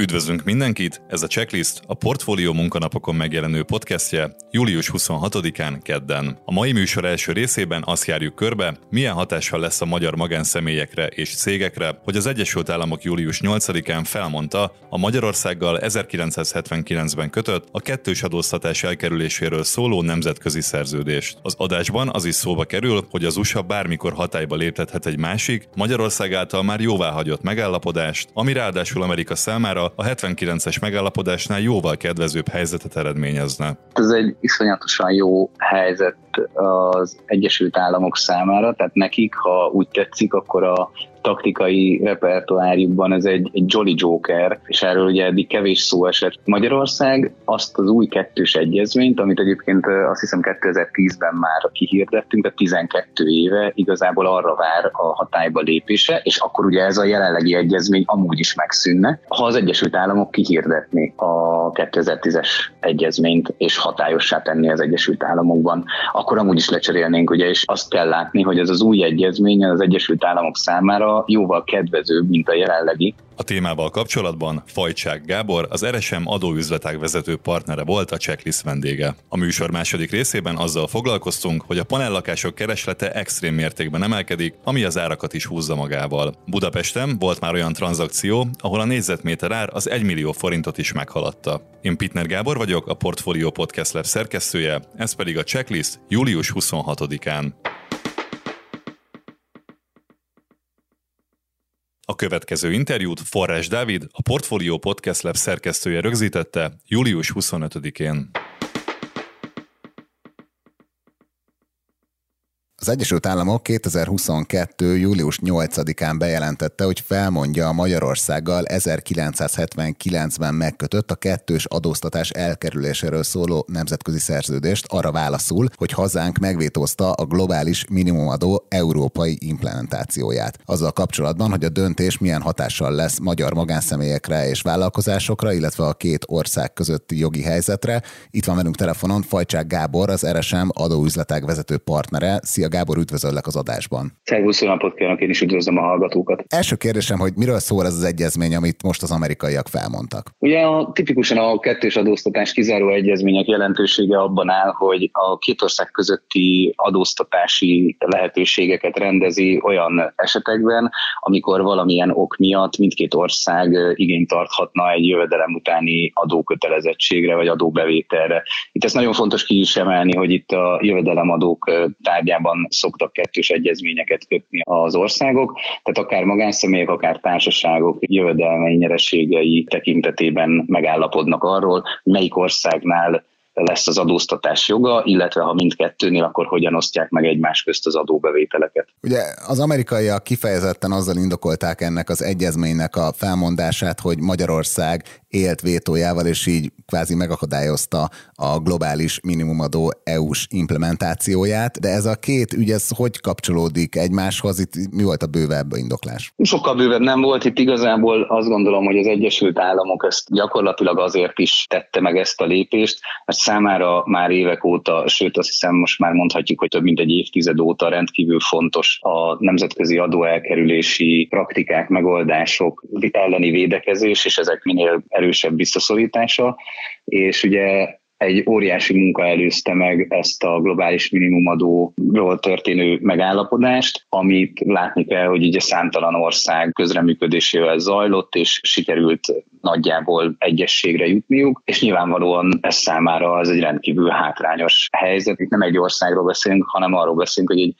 Üdvözlünk mindenkit! Ez a Checklist a Portfólió munkanapokon megjelenő podcastje július 26-án kedden. A mai műsor első részében azt járjuk körbe, milyen hatással lesz a magyar magánszemélyekre és cégekre, hogy az Egyesült Államok július 8-án felmondta a Magyarországgal 1979-ben kötött a kettős adóztatás elkerüléséről szóló nemzetközi szerződést. Az adásban az is szóba kerül, hogy az USA bármikor hatályba léptethet egy másik, Magyarország által már jóváhagyott megállapodást, ami ráadásul Amerika számára a 79-es megállapodásnál jóval kedvezőbb helyzetet eredményezne. Ez egy iszonyatosan jó helyzet az Egyesült Államok számára, tehát nekik, ha úgy tetszik, akkor a taktikai repertoárjukban ez egy, egy Jolly Joker, és erről ugye eddig kevés szó esett. Magyarország azt az új kettős egyezményt, amit egyébként azt hiszem 2010-ben már kihirdettünk, a 12 éve igazából arra vár a hatályba lépése, és akkor ugye ez a jelenlegi egyezmény amúgy is megszűnne, ha az Egyesült Államok kihirdetni a 2010-es egyezményt, és hatályossá tenni az Egyesült Államokban, akkor amúgy is lecserélnénk, ugye, és azt kell látni, hogy ez az új egyezmény az Egyesült Államok számára jóval kedvezőbb, mint a jelenlegi. A témával kapcsolatban Fajcsák Gábor, az RSM adóüzletág vezető partnere volt a checklist vendége. A műsor második részében azzal foglalkoztunk, hogy a panellakások kereslete extrém mértékben emelkedik, ami az árakat is húzza magával. Budapesten volt már olyan tranzakció, ahol a négyzetméter ár az 1 millió forintot is meghaladta. Én Pitner Gábor vagyok, a Portfolio Podcast Lab szerkesztője, ez pedig a checklist július 26-án. A következő interjút Forrás Dávid, a Portfolio Podcast Lab szerkesztője rögzítette július 25-én. Az Egyesült Államok 2022. július 8-án bejelentette, hogy felmondja a Magyarországgal 1979-ben megkötött a kettős adóztatás elkerüléséről szóló nemzetközi szerződést arra válaszul, hogy hazánk megvétózta a globális minimumadó európai implementációját. Azzal kapcsolatban, hogy a döntés milyen hatással lesz magyar magánszemélyekre és vállalkozásokra, illetve a két ország közötti jogi helyzetre. Itt van velünk telefonon Fajcsák Gábor, az RSM adóüzletág vezető partnere. Szia Szia Gábor, üdvözöllek az adásban. Szervusz, napot kívánok, én is üdvözlöm a hallgatókat. Első kérdésem, hogy miről szól ez az egyezmény, amit most az amerikaiak felmondtak? Ugye a, tipikusan a kettős adóztatás kizáró egyezmények jelentősége abban áll, hogy a két ország közötti adóztatási lehetőségeket rendezi olyan esetekben, amikor valamilyen ok miatt mindkét ország igényt tarthatna egy jövedelem utáni adókötelezettségre vagy adóbevételre. Itt ez nagyon fontos ki is emelni, hogy itt a jövedelemadók tárgyában szoktak kettős egyezményeket kötni az országok, tehát akár magánszemélyek, akár társaságok jövedelmei nyereségei tekintetében megállapodnak arról, melyik országnál lesz az adóztatás joga, illetve ha mindkettőnél, akkor hogyan osztják meg egymás közt az adóbevételeket. Ugye az amerikaiak kifejezetten azzal indokolták ennek az egyezménynek a felmondását, hogy Magyarország élt vétójával, és így kvázi megakadályozta a globális minimumadó EU-s implementációját, de ez a két ügy, ez hogy kapcsolódik egymáshoz? Itt mi volt a bővebb indoklás? Sokkal bővebb nem volt. Itt igazából azt gondolom, hogy az Egyesült Államok ezt gyakorlatilag azért is tette meg ezt a lépést, mert számára már évek óta, sőt azt hiszem most már mondhatjuk, hogy több mint egy évtized óta rendkívül fontos a nemzetközi adóelkerülési praktikák, megoldások elleni védekezés, és ezek minél erősebb visszaszorítása, és ugye egy óriási munka előzte meg ezt a globális minimumadóról történő megállapodást, amit látni kell, hogy ugye számtalan ország közreműködésével zajlott, és sikerült nagyjából egyességre jutniuk, és nyilvánvalóan ez számára az egy rendkívül hátrányos helyzet. Itt nem egy országról beszélünk, hanem arról beszélünk, hogy egy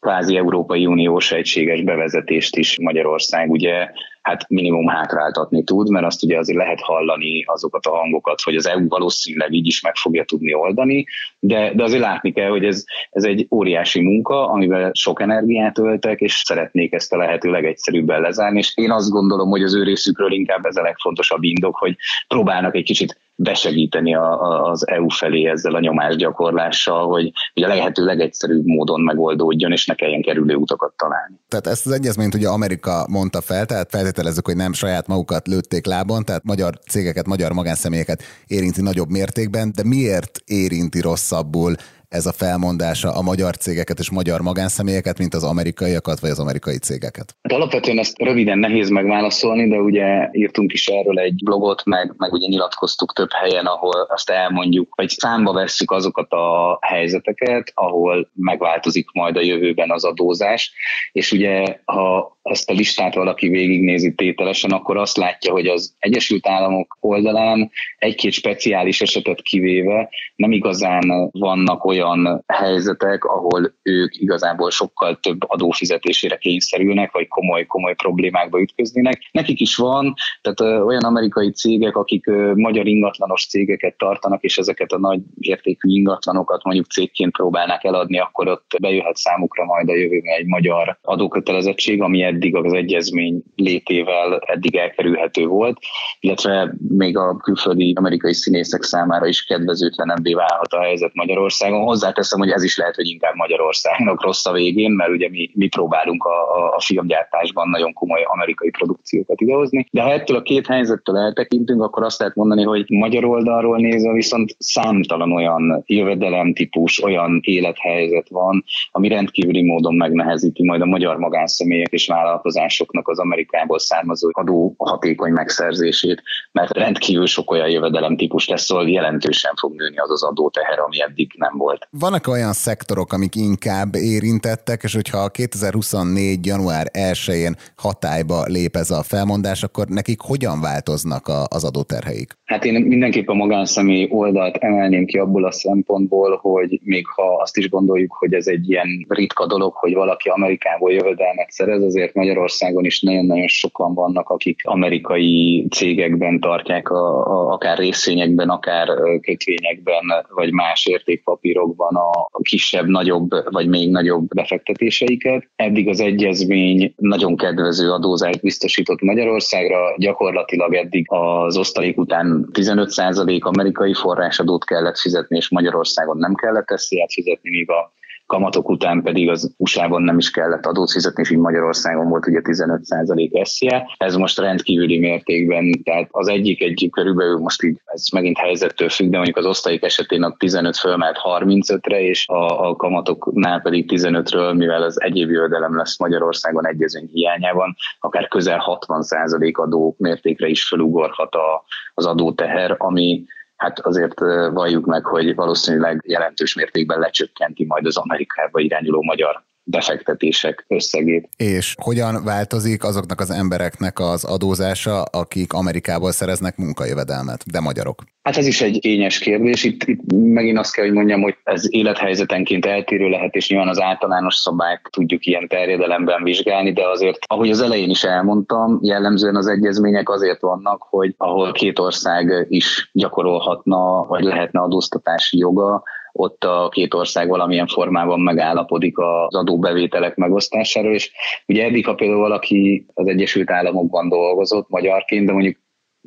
kvázi Európai Uniós egységes bevezetést is Magyarország ugye hát minimum hátráltatni tud, mert azt ugye azért lehet hallani azokat a hangokat, hogy az EU valószínűleg így is meg fogja tudni oldani, de, de azért látni kell, hogy ez, ez egy óriási munka, amivel sok energiát öltek, és szeretnék ezt a lehető legegyszerűbben lezárni, és én azt gondolom, hogy az ő részükről inkább ez a legfontosabb indok, hogy próbálnak egy kicsit besegíteni a, a, az EU felé ezzel a nyomásgyakorlással, hogy, hogy a lehető legegyszerűbb módon megoldódjon, és ne kelljen kerülő utakat találni. Tehát ezt az egyezményt ugye Amerika mondta fel, tehát feltételezzük, hogy nem saját magukat lőtték lábon, tehát magyar cégeket, magyar magánszemélyeket érinti nagyobb mértékben, de miért érinti rosszabbul ez a felmondása a magyar cégeket és magyar magánszemélyeket, mint az amerikaiakat vagy az amerikai cégeket? Hát alapvetően ezt röviden nehéz megválaszolni, de ugye írtunk is erről egy blogot, meg, meg ugye nyilatkoztuk több helyen, ahol azt elmondjuk, vagy számba vesszük azokat a helyzeteket, ahol megváltozik majd a jövőben az adózás, és ugye ha ezt a listát valaki végignézi tételesen, akkor azt látja, hogy az Egyesült Államok oldalán egy-két speciális esetet kivéve nem igazán vannak olyan helyzetek, ahol ők igazából sokkal több adófizetésére kényszerülnek, vagy komoly-komoly problémákba ütköznének. Nekik is van, tehát olyan amerikai cégek, akik magyar ingatlanos cégeket tartanak, és ezeket a nagy értékű ingatlanokat mondjuk cégként próbálnak eladni, akkor ott bejöhet számukra majd a jövőben egy magyar adókötelezettség, ami eddig az egyezmény létével eddig elkerülhető volt, illetve még a külföldi amerikai színészek számára is kedvezőtlenebbé válhat a helyzet Magyarországon. Hozzáteszem, hogy ez is lehet, hogy inkább Magyarországnak rossz a végén, mert ugye mi, mi próbálunk a, a filmgyártásban nagyon komoly amerikai produkciókat idehozni. De ha ettől a két helyzettől eltekintünk, akkor azt lehet mondani, hogy magyar oldalról nézve viszont számtalan olyan jövedelemtípus, olyan élethelyzet van, ami rendkívüli módon megnehezíti majd a magyar magánszemélyek és vállalkozásoknak az Amerikából származó adó hatékony megszerzését, mert rendkívül sok olyan jövedelemtípus lesz, szóval jelentősen fog nőni az az adóteher, ami eddig nem volt. Vannak olyan szektorok, amik inkább érintettek, és hogyha 2024. január 1-én hatályba lép ez a felmondás, akkor nekik hogyan változnak az adóterheik? Hát én mindenképp a magánszemély oldalt emelném ki abból a szempontból, hogy még ha azt is gondoljuk, hogy ez egy ilyen ritka dolog, hogy valaki Amerikából jövedelmet szerez, azért Magyarországon is nagyon-nagyon sokan vannak, akik amerikai cégekben tartják, a, a, akár részvényekben, akár kötvényekben, vagy más értékpapírokban a, a kisebb, nagyobb, vagy még nagyobb befektetéseiket. Eddig az egyezmény nagyon kedvező adózást biztosított Magyarországra, gyakorlatilag eddig az osztalék után 15% amerikai forrásadót kellett fizetni, és Magyarországon nem kellett ezt fizetni, míg a kamatok után pedig az USA-ban nem is kellett adót fizetni, és így Magyarországon volt ugye 15% eszje. Ez most rendkívüli mértékben, tehát az egyik egy körülbelül most így, ez megint helyzettől függ, de mondjuk az osztalék esetén a 15 fölmelt 35-re, és a, a kamatoknál pedig 15-ről, mivel az egyéb jövedelem lesz Magyarországon egyezmény hiányában, akár közel 60% adó mértékre is felugorhat a, az adóteher, ami hát azért valljuk meg, hogy valószínűleg jelentős mértékben lecsökkenti majd az Amerikába irányuló magyar befektetések összegét. És hogyan változik azoknak az embereknek az adózása, akik Amerikából szereznek munkajövedelmet, de magyarok? Hát ez is egy kényes kérdés. Itt, itt megint azt kell, hogy mondjam, hogy ez élethelyzetenként eltérő lehet, és nyilván az általános szabályt tudjuk ilyen terjedelemben vizsgálni, de azért, ahogy az elején is elmondtam, jellemzően az egyezmények azért vannak, hogy ahol két ország is gyakorolhatna, vagy lehetne adóztatási joga, ott a két ország valamilyen formában megállapodik az adóbevételek megosztásáról, és ugye eddig, ha például valaki az Egyesült Államokban dolgozott magyarként, de mondjuk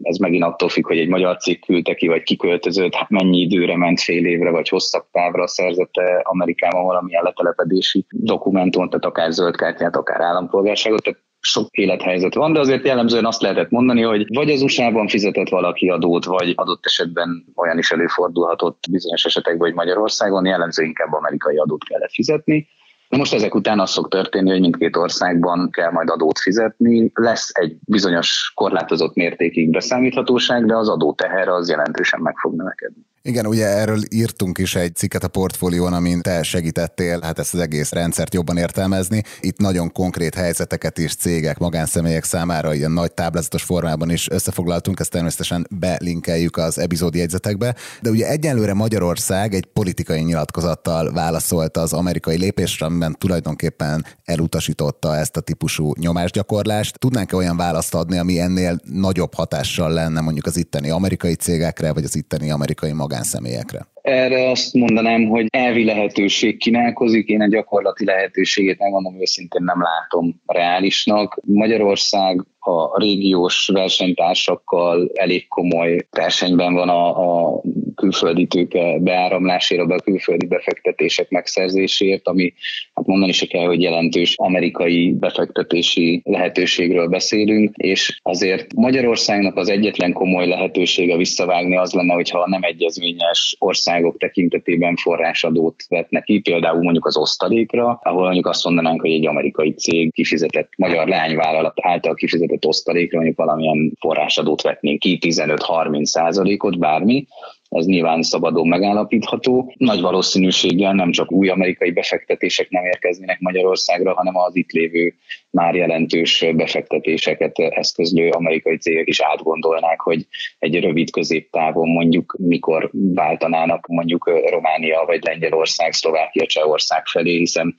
ez megint attól függ, hogy egy magyar cég küldte ki, vagy kiköltözött, hát mennyi időre ment, fél évre, vagy hosszabb távra szerzette Amerikában valamilyen letelepedési dokumentumot, tehát akár zöldkártyát, akár állampolgárságot, tehát sok élethelyzet van, de azért jellemzően azt lehetett mondani, hogy vagy az USA-ban fizetett valaki adót, vagy adott esetben olyan is előfordulhatott bizonyos esetekben, hogy Magyarországon jellemző inkább amerikai adót kellett fizetni. Na most ezek után az fog történni, hogy mindkét országban kell majd adót fizetni. Lesz egy bizonyos korlátozott mértékig beszámíthatóság, de az adóteher az jelentősen meg fog növekedni. Igen, ugye erről írtunk is egy cikket a portfólión, amin te segítettél hát ezt az egész rendszert jobban értelmezni. Itt nagyon konkrét helyzeteket is cégek, magánszemélyek számára ilyen nagy táblázatos formában is összefoglaltunk, ezt természetesen belinkeljük az epizód jegyzetekbe. De ugye egyenlőre Magyarország egy politikai nyilatkozattal válaszolt az amerikai lépésre, amiben tulajdonképpen elutasította ezt a típusú nyomásgyakorlást. Tudnánk-e olyan választ adni, ami ennél nagyobb hatással lenne mondjuk az itteni amerikai cégekre, vagy az itteni amerikai magán magánszemélyekre? Erre azt mondanám, hogy elvi lehetőség kínálkozik, én a gyakorlati lehetőségét megmondom őszintén nem látom reálisnak. Magyarország a régiós versenytársakkal elég komoly versenyben van a, a külföldi tőke beáramlásért, a külföldi befektetések megszerzéséért, ami hát mondani se kell, hogy jelentős amerikai befektetési lehetőségről beszélünk, és azért Magyarországnak az egyetlen komoly lehetősége visszavágni az lenne, hogyha nem egyezményes országok tekintetében forrásadót vetnek ki, például mondjuk az osztalékra, ahol mondjuk azt mondanánk, hogy egy amerikai cég kifizetett magyar lányvállalat által kifizetett osztalékra mondjuk valamilyen forrásadót vetnénk ki, 15-30 százalékot, bármi, ez nyilván szabadon megállapítható. Nagy valószínűséggel nem csak új amerikai befektetések nem érkeznének Magyarországra, hanem az itt lévő már jelentős befektetéseket eszközlő amerikai cégek is átgondolnák, hogy egy rövid középtávon mondjuk mikor váltanának mondjuk Románia vagy Lengyelország, Szlovákia, Csehország felé, hiszen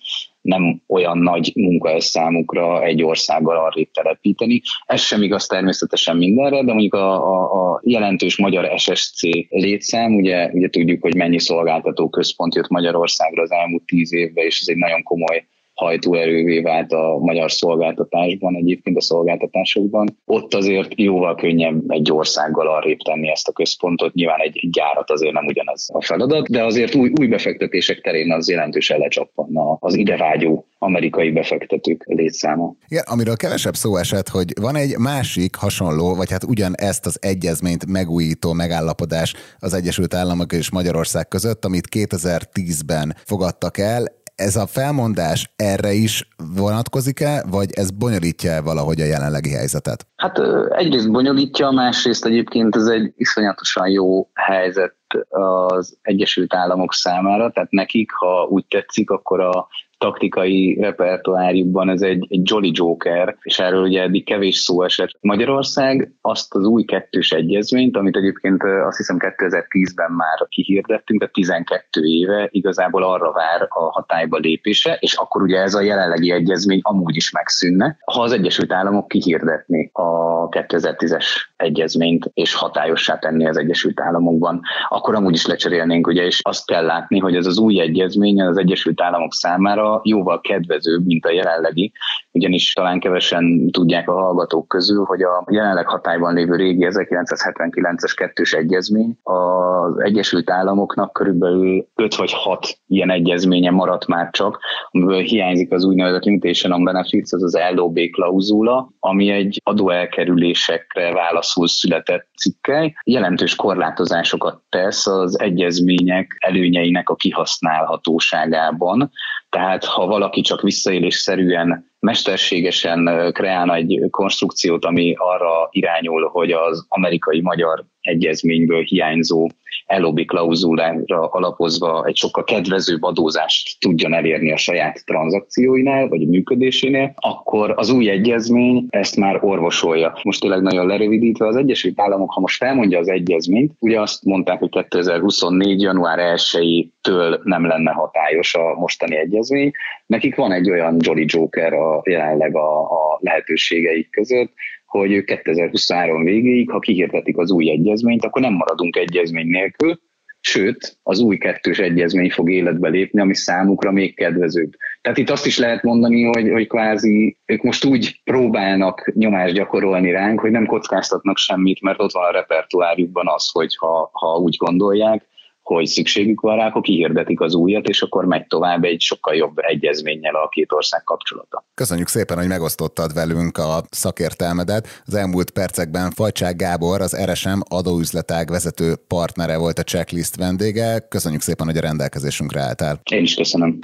nem olyan nagy munka ez számukra egy országgal arrébb telepíteni. Ez sem igaz természetesen mindenre, de mondjuk a, a, a jelentős magyar SSC létszám, ugye, ugye tudjuk, hogy mennyi szolgáltató központ jött Magyarországra az elmúlt tíz évben, és ez egy nagyon komoly hajtóerővé vált a magyar szolgáltatásban, egyébként a szolgáltatásokban. Ott azért jóval könnyebb egy országgal arrébb tenni ezt a központot. Nyilván egy gyárat azért nem ugyanaz a feladat, de azért új, új befektetések terén az jelentősen lecsappanna az idevágyó amerikai befektetők létszáma. Igen, amiről kevesebb szó esett, hogy van egy másik hasonló, vagy hát ugyan ezt az egyezményt megújító megállapodás az Egyesült Államok és Magyarország között, amit 2010-ben fogadtak el ez a felmondás erre is vonatkozik-e, vagy ez bonyolítja valahogy a jelenlegi helyzetet? Hát egyrészt bonyolítja, másrészt egyébként ez egy iszonyatosan jó helyzet az Egyesült Államok számára, tehát nekik, ha úgy tetszik, akkor a taktikai repertoárjukban ez egy, egy Jolly Joker, és erről ugye eddig kevés szó esett. Magyarország azt az új kettős egyezményt, amit egyébként azt hiszem 2010-ben már kihirdettünk, a 12 éve igazából arra vár a hatályba lépése, és akkor ugye ez a jelenlegi egyezmény amúgy is megszűnne, ha az Egyesült Államok kihirdetni a 2010-es egyezményt, és hatályossá tenni az Egyesült Államokban, akkor amúgy is lecserélnénk, ugye, és azt kell látni, hogy ez az új egyezmény az Egyesült Államok számára jóval kedvezőbb, mint a jelenlegi, ugyanis talán kevesen tudják a hallgatók közül, hogy a jelenleg hatályban lévő régi 1979-es kettős egyezmény az Egyesült Államoknak körülbelül 5 vagy 6 ilyen egyezménye maradt már csak, amiből hiányzik az úgynevezett Limitation on Benefits, az az LOB klauzula, ami egy adóelkerülésekre válaszul született cikkely. Jelentős korlátozásokat tesz az egyezmények előnyeinek a kihasználhatóságában, tehát ha valaki csak visszaélésszerűen mesterségesen kreálna egy konstrukciót, ami arra irányul, hogy az amerikai-magyar egyezményből hiányzó LOB klauzulára alapozva egy sokkal kedvezőbb adózást tudjon elérni a saját tranzakcióinál, vagy a működésénél, akkor az új egyezmény ezt már orvosolja. Most tényleg nagyon lerövidítve az Egyesült Államok, ha most felmondja az egyezményt, ugye azt mondták, hogy 2024. január 1-től nem lenne hatályos a mostani egyezmény. Nekik van egy olyan Jolly Joker a jelenleg a, a lehetőségeik között, hogy ők 2023 végéig, ha kihirdetik az új egyezményt, akkor nem maradunk egyezmény nélkül, sőt, az új kettős egyezmény fog életbe lépni, ami számukra még kedvezőbb. Tehát itt azt is lehet mondani, hogy, hogy kvázi ők most úgy próbálnak nyomást gyakorolni ránk, hogy nem kockáztatnak semmit, mert ott van a repertoárjukban az, hogy ha, ha úgy gondolják, hogy szükségük van rá, akkor kihirdetik az újat, és akkor megy tovább egy sokkal jobb egyezménnyel a két ország kapcsolata. Köszönjük szépen, hogy megosztottad velünk a szakértelmedet. Az elmúlt percekben Fajcsák Gábor, az RSM adóüzletág vezető partnere volt a checklist vendége. Köszönjük szépen, hogy a rendelkezésünkre álltál. Én is köszönöm.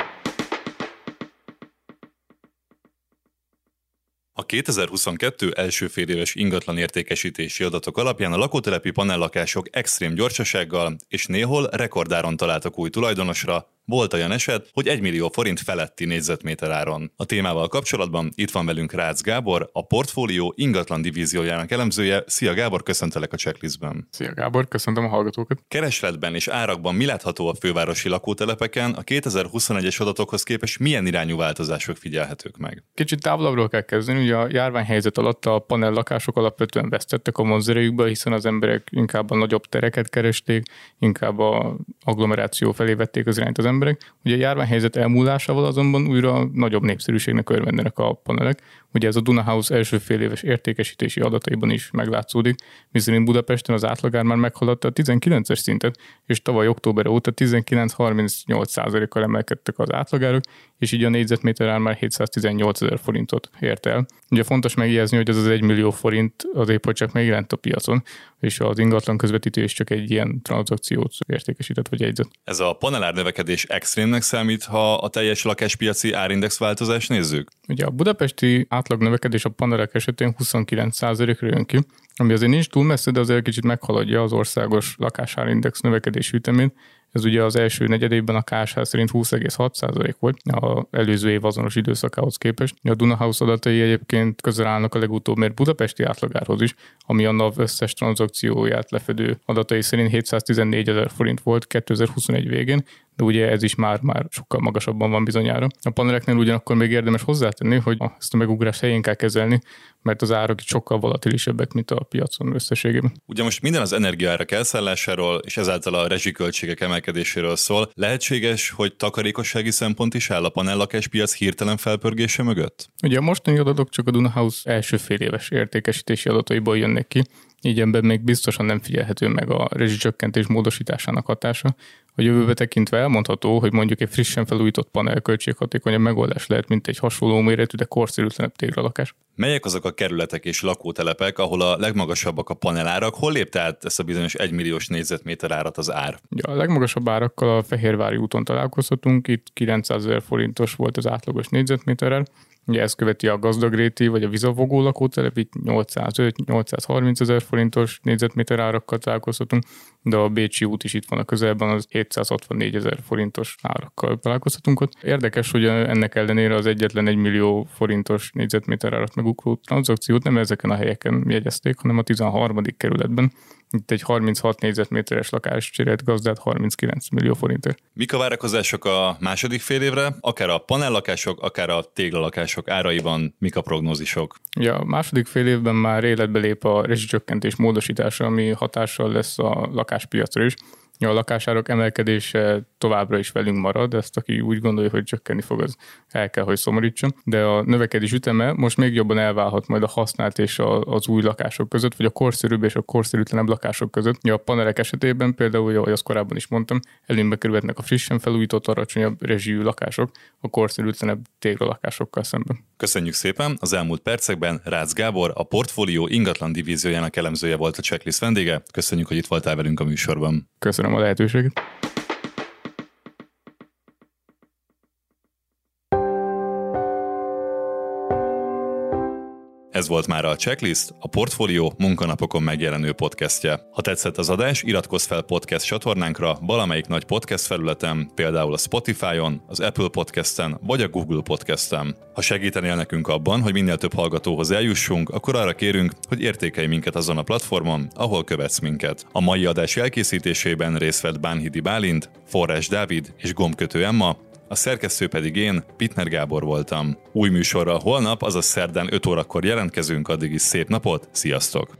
A 2022 első féléves ingatlan értékesítési adatok alapján a lakótelepi panellakások extrém gyorsasággal és néhol rekordáron találtak új tulajdonosra, volt olyan eset, hogy 1 millió forint feletti négyzetméter áron. A témával kapcsolatban itt van velünk Rácz Gábor, a portfólió ingatlan divíziójának elemzője. Szia Gábor, köszöntelek a checklistben. Szia Gábor, köszöntöm a hallgatókat. Keresletben és árakban mi látható a fővárosi lakótelepeken? A 2021-es adatokhoz képest milyen irányú változások figyelhetők meg? Kicsit távolabbról kell kezdeni, ugye a járványhelyzet alatt a panel lakások alapvetően vesztettek a monzerejükből, hiszen az emberek inkább a nagyobb tereket keresték, inkább a agglomeráció felé vették az irányt az emberek. Ugye a járványhelyzet elmúlásával azonban újra nagyobb népszerűségnek örvendenek a panelek. Ugye ez a Dunahouse első fél éves értékesítési adataiban is meglátszódik, miszerint Budapesten az átlagár már meghaladta a 19-es szintet, és tavaly október óta 19-38 kal emelkedtek az átlagárok, és így a négyzetméter ár már 718 ezer forintot ért el. Ugye fontos megjegyezni, hogy ez az 1 millió forint az épp csak megjelent a piacon, és az ingatlan közvetítő is csak egy ilyen tranzakciót értékesített vagy jegyzett. Ez a panelár növekedés extrémnek számít, ha a teljes lakáspiaci árindex változást nézzük? Ugye a budapesti átlag növekedés a panelek esetén 29%-ra jön ki, ami azért nincs túl messze, de azért kicsit meghaladja az országos lakásárindex növekedés ütemét, ez ugye az első negyedében a KSH szerint 20,6% volt a előző év azonos időszakához képest. A Dunahouse adatai egyébként közel állnak a legutóbb mert budapesti átlagárhoz is, ami a NAV összes tranzakcióját lefedő adatai szerint 714 ezer forint volt 2021 végén, de ugye ez is már, már sokkal magasabban van bizonyára. A paneleknél ugyanakkor még érdemes hozzátenni, hogy ezt a megugrást helyén kell kezelni, mert az árak sokkal volatilisebbek, mint a piacon összességében. Ugye most minden az energiaárak elszállásáról és ezáltal a rezsiköltségek emelkedéséről szól. Lehetséges, hogy takarékossági szempont is áll a panellakáspiac hirtelen felpörgése mögött? Ugye a mostani adatok csak a Dunahouse első fél éves értékesítési adataiból jönnek ki, így ebben még biztosan nem figyelhető meg a rezsicsökkentés módosításának hatása. A jövőbe tekintve elmondható, hogy mondjuk egy frissen felújított panel költséghatékonyabb megoldás lehet, mint egy hasonló méretű, de korszerűtlenebb téglalakás. Melyek azok a kerületek és lakótelepek, ahol a legmagasabbak a panelárak? Hol lépte át ezt a bizonyos 1 milliós négyzetméter árat az ár? Ja, a legmagasabb árakkal a Fehérvári úton találkozhatunk, itt 900 ezer forintos volt az átlagos négyzetméterrel, Ugye ezt követi a gazdagréti vagy a vizavogó lakótelep, itt 805-830 ezer forintos négyzetméter árakkal találkozhatunk, de a Bécsi út is itt van a közelben, az 764 ezer forintos árakkal találkozhatunk ott. Érdekes, hogy ennek ellenére az egyetlen 1 millió forintos négyzetméter árat megugró tranzakciót nem ezeken a helyeken jegyezték, hanem a 13. kerületben, itt egy 36 négyzetméteres lakás cserélt gazdát 39 millió forintért. Mik a várakozások a második fél évre? Akár a panellakások, akár a téglalakások áraiban, mik a prognózisok? Ja, a második fél évben már életbe lép a rezsicsökkentés módosítása, ami hatással lesz a lakáspiacra is a lakásárak emelkedése továbbra is velünk marad, ezt aki úgy gondolja, hogy csökkenni fog, az el kell, hogy szomorítson. De a növekedés üteme most még jobban elválhat majd a használt és a, az új lakások között, vagy a korszerűbb és a korszerűtlenebb lakások között. Ja, a panelek esetében például, ahogy azt korábban is mondtam, előnybe kerülhetnek a frissen felújított, alacsonyabb rezsijű lakások a korszerűtlenebb téglalakásokkal szemben. Köszönjük szépen! Az elmúlt percekben Rácz Gábor, a portfólió ingatlan divíziójának elemzője volt a checklist vendége. Köszönjük, hogy itt voltál velünk a műsorban. Köszönöm må det hete, sikkert. Ez volt már a Checklist, a Portfolio munkanapokon megjelenő podcastje. Ha tetszett az adás, iratkozz fel podcast csatornánkra valamelyik nagy podcast felületen, például a Spotify-on, az Apple Podcast-en vagy a Google Podcast-en. Ha segítenél nekünk abban, hogy minél több hallgatóhoz eljussunk, akkor arra kérünk, hogy értékelj minket azon a platformon, ahol követsz minket. A mai adás elkészítésében részt vett Bánhidi Bálint, Forrás Dávid és Gombkötő Emma, a szerkesztő pedig én, Pitner Gábor voltam. Új műsorral holnap, azaz szerdán 5 órakor jelentkezünk, addig is szép napot, sziasztok!